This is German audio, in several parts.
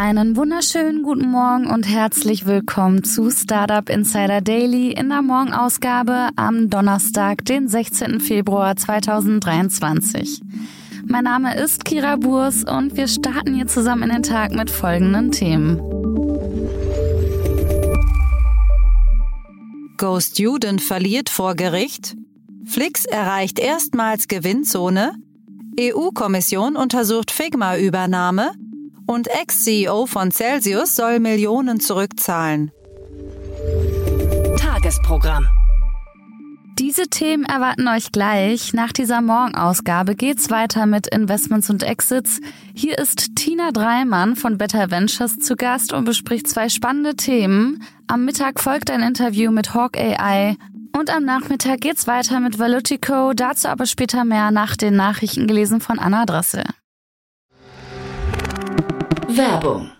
Einen wunderschönen guten Morgen und herzlich willkommen zu Startup Insider Daily in der Morgenausgabe am Donnerstag, den 16. Februar 2023. Mein Name ist Kira Burs und wir starten hier zusammen in den Tag mit folgenden Themen. Go Student verliert vor Gericht. Flix erreicht erstmals Gewinnzone. EU-Kommission untersucht Figma-Übernahme. Und Ex-CEO von Celsius soll Millionen zurückzahlen. Tagesprogramm. Diese Themen erwarten euch gleich. Nach dieser Morgenausgabe geht's weiter mit Investments und Exits. Hier ist Tina Dreimann von Better Ventures zu Gast und bespricht zwei spannende Themen. Am Mittag folgt ein Interview mit Hawk AI. Und am Nachmittag geht's weiter mit Valutico, dazu aber später mehr nach den Nachrichten gelesen von Anna Dressel. Werbung.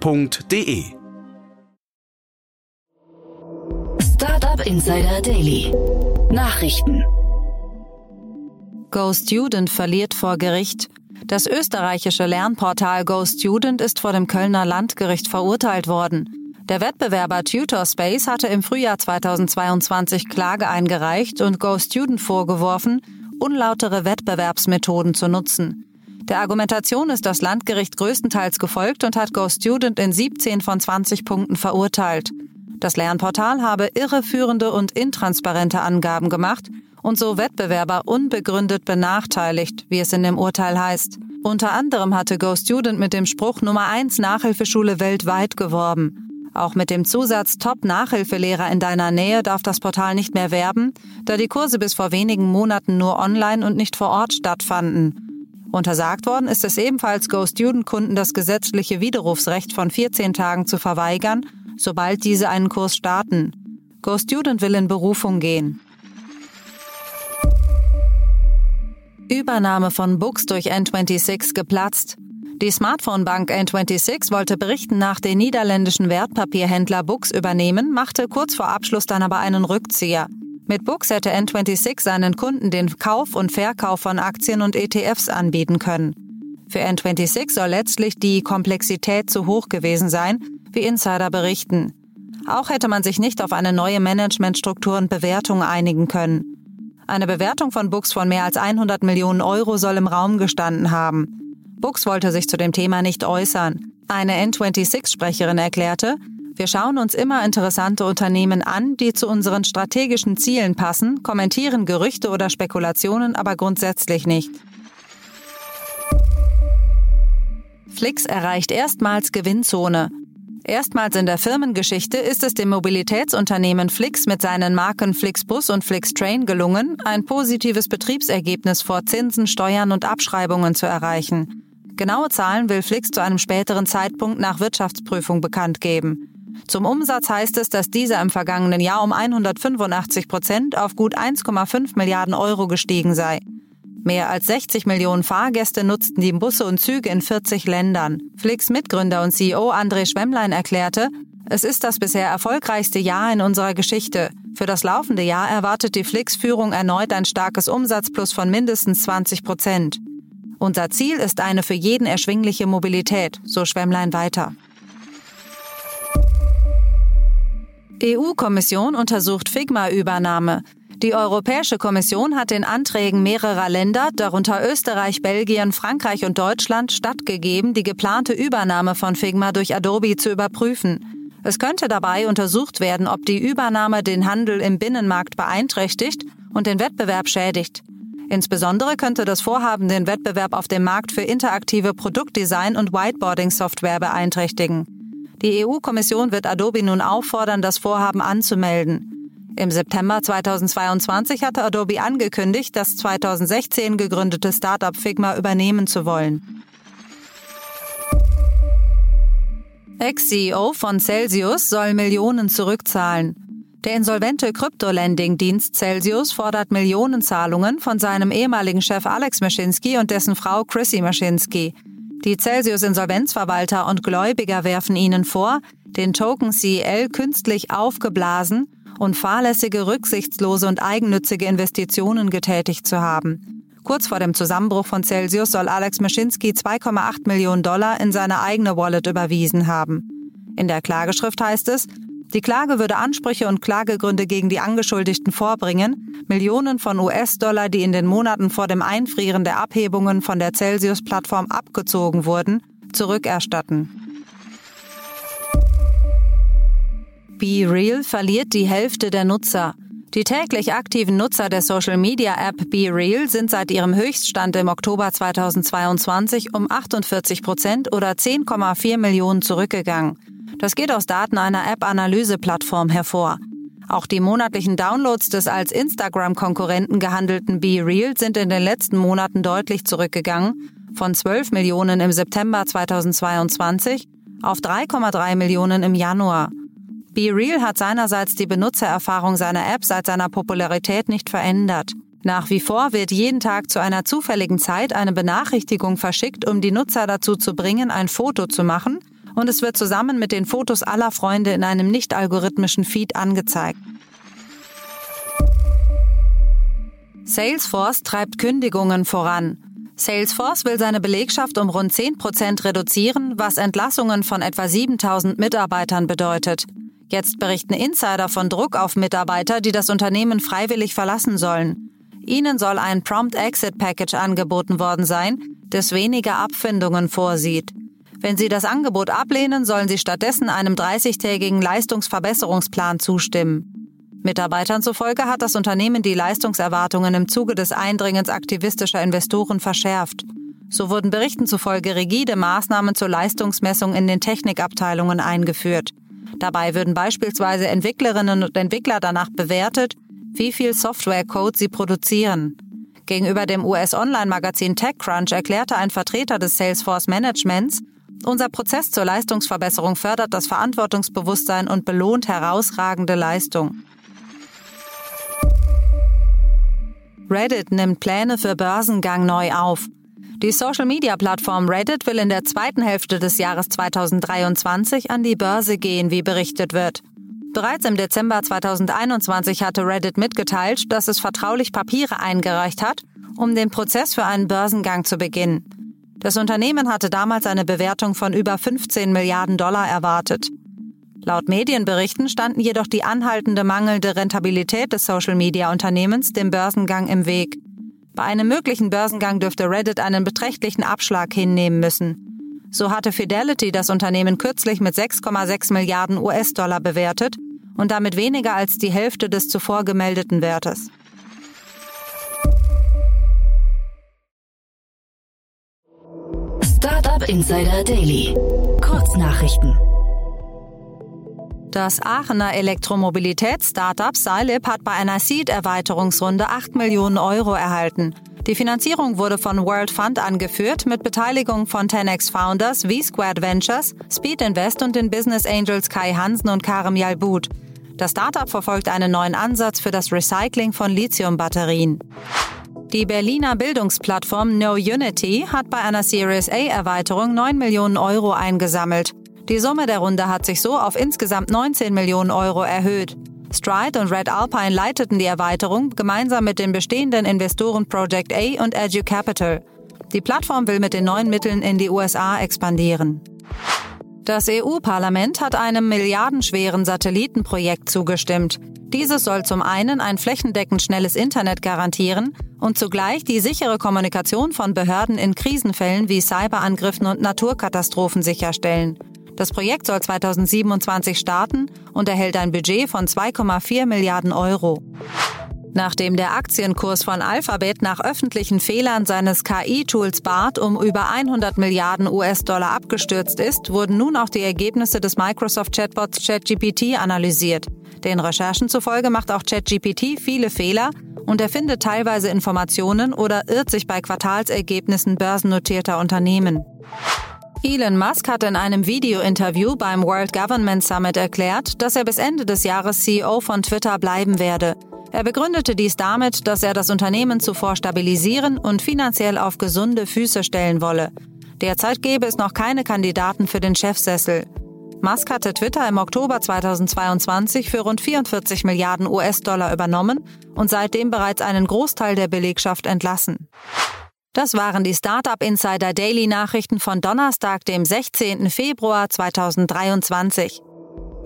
www.startup.de. Startup Insider Daily. Nachrichten. Go Student verliert vor Gericht. Das österreichische Lernportal Go Student ist vor dem Kölner Landgericht verurteilt worden. Der Wettbewerber Tutorspace hatte im Frühjahr 2022 Klage eingereicht und Go Student vorgeworfen, unlautere Wettbewerbsmethoden zu nutzen. Der Argumentation ist das Landgericht größtenteils gefolgt und hat Go Student in 17 von 20 Punkten verurteilt. Das Lernportal habe irreführende und intransparente Angaben gemacht und so Wettbewerber unbegründet benachteiligt, wie es in dem Urteil heißt. Unter anderem hatte Go Student mit dem Spruch Nummer 1 Nachhilfeschule weltweit geworben. Auch mit dem Zusatz Top-Nachhilfelehrer in deiner Nähe darf das Portal nicht mehr werben, da die Kurse bis vor wenigen Monaten nur online und nicht vor Ort stattfanden. Untersagt worden ist es ebenfalls Go-Student-Kunden das gesetzliche Widerrufsrecht von 14 Tagen zu verweigern, sobald diese einen Kurs starten. Go-Student will in Berufung gehen. Übernahme von Books durch N26 geplatzt. Die Smartphone-Bank N26 wollte berichten nach den niederländischen Wertpapierhändler Books übernehmen, machte kurz vor Abschluss dann aber einen Rückzieher. Mit Books hätte N26 seinen Kunden den Kauf und Verkauf von Aktien und ETFs anbieten können. Für N26 soll letztlich die Komplexität zu hoch gewesen sein, wie Insider berichten. Auch hätte man sich nicht auf eine neue Managementstruktur und Bewertung einigen können. Eine Bewertung von Books von mehr als 100 Millionen Euro soll im Raum gestanden haben. Books wollte sich zu dem Thema nicht äußern. Eine N26-Sprecherin erklärte, wir schauen uns immer interessante Unternehmen an, die zu unseren strategischen Zielen passen, kommentieren Gerüchte oder Spekulationen aber grundsätzlich nicht. Flix erreicht erstmals Gewinnzone. Erstmals in der Firmengeschichte ist es dem Mobilitätsunternehmen Flix mit seinen Marken Flixbus und Flixtrain gelungen, ein positives Betriebsergebnis vor Zinsen, Steuern und Abschreibungen zu erreichen. Genaue Zahlen will Flix zu einem späteren Zeitpunkt nach Wirtschaftsprüfung bekannt geben. Zum Umsatz heißt es, dass dieser im vergangenen Jahr um 185 Prozent auf gut 1,5 Milliarden Euro gestiegen sei. Mehr als 60 Millionen Fahrgäste nutzten die Busse und Züge in 40 Ländern. Flix Mitgründer und CEO André Schwemmlein erklärte, es ist das bisher erfolgreichste Jahr in unserer Geschichte. Für das laufende Jahr erwartet die Flix-Führung erneut ein starkes Umsatzplus von mindestens 20 Prozent. Unser Ziel ist eine für jeden erschwingliche Mobilität, so Schwemmlein weiter. EU-Kommission untersucht Figma-Übernahme. Die Europäische Kommission hat den Anträgen mehrerer Länder, darunter Österreich, Belgien, Frankreich und Deutschland, stattgegeben, die geplante Übernahme von Figma durch Adobe zu überprüfen. Es könnte dabei untersucht werden, ob die Übernahme den Handel im Binnenmarkt beeinträchtigt und den Wettbewerb schädigt. Insbesondere könnte das Vorhaben den Wettbewerb auf dem Markt für interaktive Produktdesign und Whiteboarding-Software beeinträchtigen. Die EU-Kommission wird Adobe nun auffordern, das Vorhaben anzumelden. Im September 2022 hatte Adobe angekündigt, das 2016 gegründete Startup Figma übernehmen zu wollen. Ex-CEO von Celsius soll Millionen zurückzahlen. Der insolvente Krypto-Lending-Dienst Celsius fordert Millionenzahlungen von seinem ehemaligen Chef Alex Maschinski und dessen Frau Chrissy Maschinski. Die Celsius-Insolvenzverwalter und Gläubiger werfen ihnen vor, den Token CEL künstlich aufgeblasen und fahrlässige, rücksichtslose und eigennützige Investitionen getätigt zu haben. Kurz vor dem Zusammenbruch von Celsius soll Alex Maschinski 2,8 Millionen Dollar in seine eigene Wallet überwiesen haben. In der Klageschrift heißt es, die Klage würde Ansprüche und Klagegründe gegen die Angeschuldigten vorbringen, Millionen von US-Dollar, die in den Monaten vor dem Einfrieren der Abhebungen von der Celsius-Plattform abgezogen wurden, zurückerstatten. Be Real verliert die Hälfte der Nutzer. Die täglich aktiven Nutzer der Social-Media-App Be Real sind seit ihrem Höchststand im Oktober 2022 um 48 Prozent oder 10,4 Millionen zurückgegangen. Das geht aus Daten einer App-Analyse-Plattform hervor. Auch die monatlichen Downloads des als Instagram-Konkurrenten gehandelten Be Real sind in den letzten Monaten deutlich zurückgegangen, von 12 Millionen im September 2022 auf 3,3 Millionen im Januar. BeReal hat seinerseits die Benutzererfahrung seiner App seit seiner Popularität nicht verändert. Nach wie vor wird jeden Tag zu einer zufälligen Zeit eine Benachrichtigung verschickt, um die Nutzer dazu zu bringen, ein Foto zu machen, und es wird zusammen mit den Fotos aller Freunde in einem nicht-algorithmischen Feed angezeigt. Salesforce treibt Kündigungen voran. Salesforce will seine Belegschaft um rund 10 Prozent reduzieren, was Entlassungen von etwa 7000 Mitarbeitern bedeutet. Jetzt berichten Insider von Druck auf Mitarbeiter, die das Unternehmen freiwillig verlassen sollen. Ihnen soll ein Prompt Exit Package angeboten worden sein, das weniger Abfindungen vorsieht. Wenn Sie das Angebot ablehnen, sollen Sie stattdessen einem 30-tägigen Leistungsverbesserungsplan zustimmen. Mitarbeitern zufolge hat das Unternehmen die Leistungserwartungen im Zuge des Eindringens aktivistischer Investoren verschärft. So wurden Berichten zufolge rigide Maßnahmen zur Leistungsmessung in den Technikabteilungen eingeführt. Dabei würden beispielsweise Entwicklerinnen und Entwickler danach bewertet, wie viel Softwarecode sie produzieren. Gegenüber dem US-Online-Magazin TechCrunch erklärte ein Vertreter des Salesforce Managements, unser Prozess zur Leistungsverbesserung fördert das Verantwortungsbewusstsein und belohnt herausragende Leistung. Reddit nimmt Pläne für Börsengang neu auf. Die Social-Media-Plattform Reddit will in der zweiten Hälfte des Jahres 2023 an die Börse gehen, wie berichtet wird. Bereits im Dezember 2021 hatte Reddit mitgeteilt, dass es vertraulich Papiere eingereicht hat, um den Prozess für einen Börsengang zu beginnen. Das Unternehmen hatte damals eine Bewertung von über 15 Milliarden Dollar erwartet. Laut Medienberichten standen jedoch die anhaltende mangelnde Rentabilität des Social-Media-Unternehmens dem Börsengang im Weg. Bei einem möglichen Börsengang dürfte Reddit einen beträchtlichen Abschlag hinnehmen müssen. So hatte Fidelity das Unternehmen kürzlich mit 6,6 Milliarden US-Dollar bewertet und damit weniger als die Hälfte des zuvor gemeldeten Wertes. Insider Daily. Kurznachrichten. Das Aachener Elektromobilitäts-Startup Silip hat bei einer Seed-Erweiterungsrunde 8 Millionen Euro erhalten. Die Finanzierung wurde von World Fund angeführt mit Beteiligung von 10x Founders, V-Squared Ventures, Speed Invest und den Business Angels Kai Hansen und Karim Yalbut. Das Startup verfolgt einen neuen Ansatz für das Recycling von Lithiumbatterien. Die Berliner Bildungsplattform No Unity hat bei einer Series A Erweiterung 9 Millionen Euro eingesammelt. Die Summe der Runde hat sich so auf insgesamt 19 Millionen Euro erhöht. Stride und Red Alpine leiteten die Erweiterung gemeinsam mit den bestehenden Investoren Project A und Edu Capital. Die Plattform will mit den neuen Mitteln in die USA expandieren. Das EU-Parlament hat einem milliardenschweren Satellitenprojekt zugestimmt. Dieses soll zum einen ein flächendeckend schnelles Internet garantieren und zugleich die sichere Kommunikation von Behörden in Krisenfällen wie Cyberangriffen und Naturkatastrophen sicherstellen. Das Projekt soll 2027 starten und erhält ein Budget von 2,4 Milliarden Euro. Nachdem der Aktienkurs von Alphabet nach öffentlichen Fehlern seines KI-Tools BART um über 100 Milliarden US-Dollar abgestürzt ist, wurden nun auch die Ergebnisse des Microsoft-Chatbots ChatGPT analysiert. Den Recherchen zufolge macht auch ChatGPT viele Fehler und er findet teilweise Informationen oder irrt sich bei Quartalsergebnissen börsennotierter Unternehmen. Elon Musk hat in einem Video-Interview beim World Government Summit erklärt, dass er bis Ende des Jahres CEO von Twitter bleiben werde. Er begründete dies damit, dass er das Unternehmen zuvor stabilisieren und finanziell auf gesunde Füße stellen wolle. Derzeit gäbe es noch keine Kandidaten für den Chefsessel. Musk hatte Twitter im Oktober 2022 für rund 44 Milliarden US-Dollar übernommen und seitdem bereits einen Großteil der Belegschaft entlassen. Das waren die Startup Insider Daily Nachrichten von Donnerstag, dem 16. Februar 2023.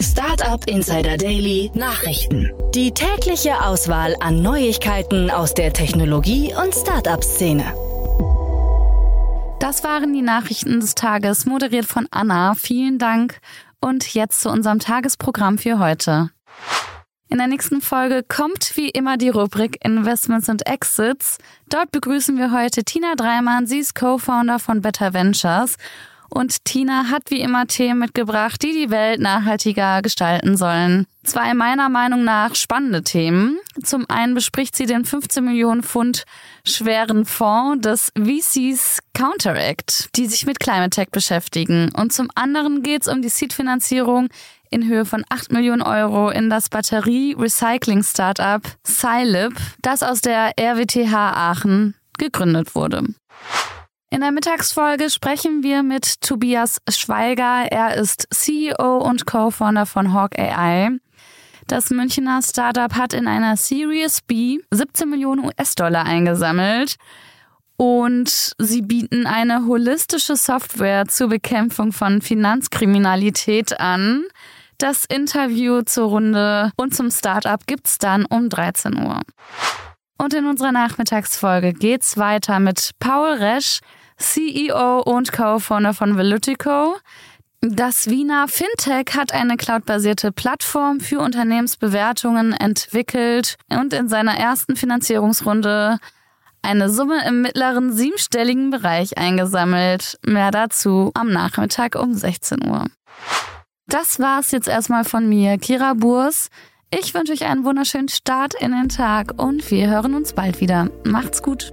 Startup Insider Daily Nachrichten. Die tägliche Auswahl an Neuigkeiten aus der Technologie- und Startup-Szene. Das waren die Nachrichten des Tages, moderiert von Anna. Vielen Dank und jetzt zu unserem Tagesprogramm für heute. In der nächsten Folge kommt wie immer die Rubrik Investments und Exits. Dort begrüßen wir heute Tina Dreimann. Sie ist Co-Founder von Better Ventures. Und Tina hat wie immer Themen mitgebracht, die die Welt nachhaltiger gestalten sollen. Zwei meiner Meinung nach spannende Themen. Zum einen bespricht sie den 15 Millionen Pfund schweren Fonds des VCs Counteract, die sich mit Climate Tech beschäftigen. Und zum anderen geht es um die Seed-Finanzierung in Höhe von 8 Millionen Euro in das Batterie-Recycling-Startup Scilib, das aus der RWTH Aachen gegründet wurde. In der Mittagsfolge sprechen wir mit Tobias Schweiger. Er ist CEO und Co-Founder von Hawk AI. Das Münchner Startup hat in einer Series B 17 Millionen US-Dollar eingesammelt und sie bieten eine holistische Software zur Bekämpfung von Finanzkriminalität an. Das Interview zur Runde und zum Startup gibt's dann um 13 Uhr. Und in unserer Nachmittagsfolge geht's weiter mit Paul Resch, CEO und Co-Founder von Velutico. Das Wiener Fintech hat eine cloudbasierte Plattform für Unternehmensbewertungen entwickelt und in seiner ersten Finanzierungsrunde eine Summe im mittleren siebenstelligen Bereich eingesammelt. Mehr dazu am Nachmittag um 16 Uhr. Das war's jetzt erstmal von mir, Kira Burs. Ich wünsche euch einen wunderschönen Start in den Tag und wir hören uns bald wieder. Macht's gut.